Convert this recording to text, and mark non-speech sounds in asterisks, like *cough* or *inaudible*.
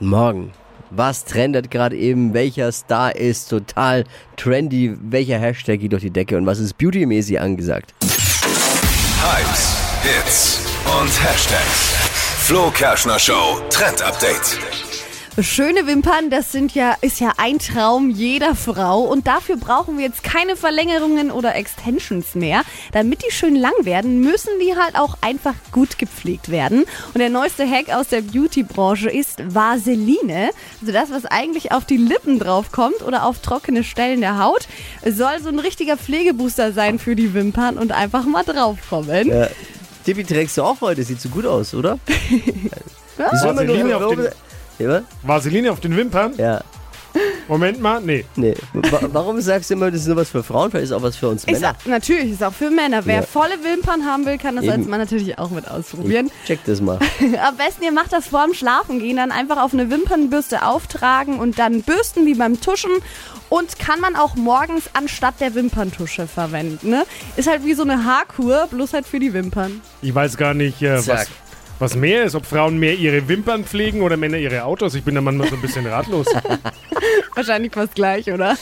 Guten Morgen. Was trendet gerade eben? Welcher Star ist total trendy? Welcher Hashtag geht durch die Decke? Und was ist beautymäßig angesagt? Hypes, Hits und Hashtags. Flo Kerschner Show Trend Update. Schöne Wimpern, das sind ja, ist ja ein Traum jeder Frau und dafür brauchen wir jetzt keine Verlängerungen oder Extensions mehr. Damit die schön lang werden, müssen die halt auch einfach gut gepflegt werden. Und der neueste Hack aus der Beauty-Branche ist Vaseline. Also das, was eigentlich auf die Lippen draufkommt oder auf trockene Stellen der Haut, soll so ein richtiger Pflegebooster sein für die Wimpern und einfach mal draufkommen. Ja. Tippi trägst du auch heute, sieht so gut aus, oder? *laughs* Wieso immer nur auf den- ja, Vaseline auf den Wimpern? ja, Moment mal, nee. nee. Wa- Warum sagst du immer, das ist nur was für Frauen? Vielleicht ist auch was für uns Ist Männer. auch, natürlich, ist auch für Männer. Wer Ja. volle Wimpern haben will, kann das Eben. als Mann natürlich auch mit ausprobieren. Check das mal. *laughs* Am besten, ihr macht das vorm Schlafengehen, dann einfach auf eine Wimpernbürste auftragen und dann bürsten wie beim Tuschen. Und kann man auch morgens anstatt der Wimperntusche verwenden. Ne? Ist halt wie so eine Haarkur, bloß halt für die Wimpern. Ich weiß gar nicht, äh, was, Zack. Was mehr ist, ob Frauen mehr ihre Wimpern pflegen oder Männer ihre Autos. Ich bin da manchmal so ein bisschen ratlos. *laughs* Wahrscheinlich fast gleich, oder?